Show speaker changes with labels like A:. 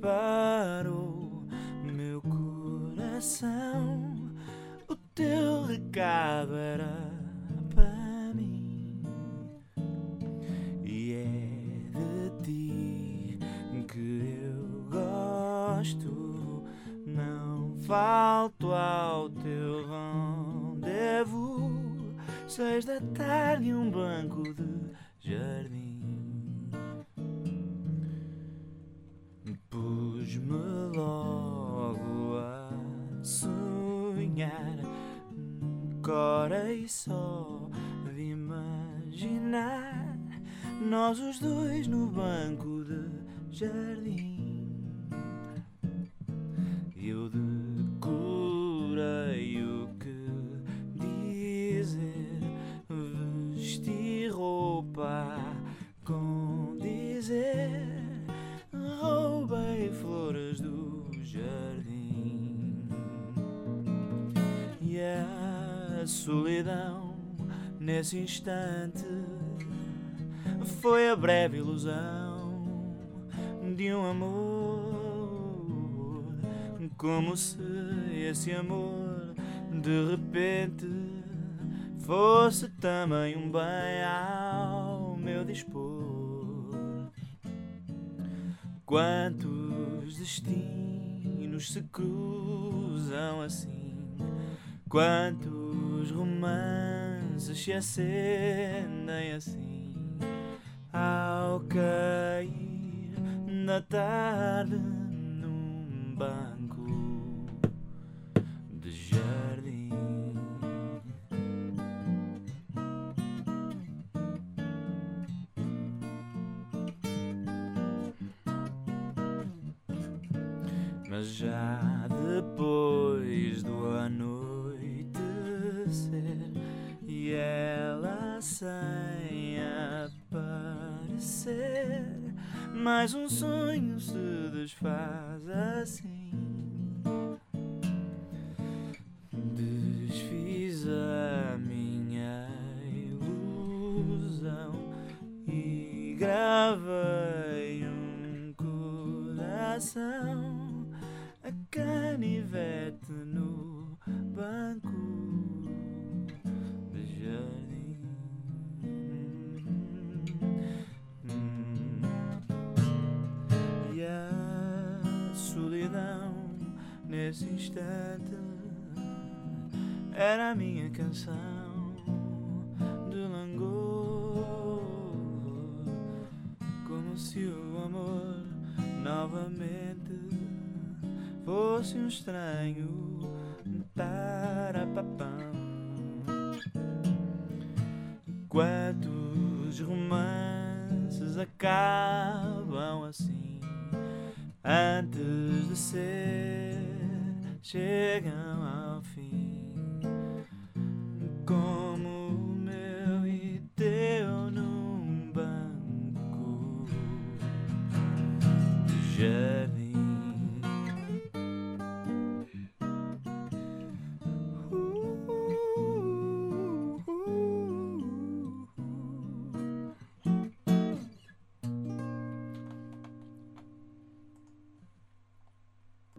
A: disparou meu coração. O teu recado era para mim, e é de ti que eu gosto. Não falto ao teu rendezvous. Seis da tarde, um banco de jardim. Corei só de imaginar nós os dois no banco de jardim. Solidão nesse instante foi a breve ilusão de um amor. Como se esse amor de repente fosse também um bem ao meu dispor. Quantos destinos se cruzam assim? Quantos romances se acendem assim? Ao cair na tarde num banco de jardim. Mas já depois do anoitecer sem aparecer, mais um sonho se desfaz assim. Desfiz a minha ilusão e gravei um coração a canivete no banco nesse instante era a minha canção de langor, como se o amor novamente fosse um estranho tarapapam. Quantos romances acabam assim antes de ser chegam ao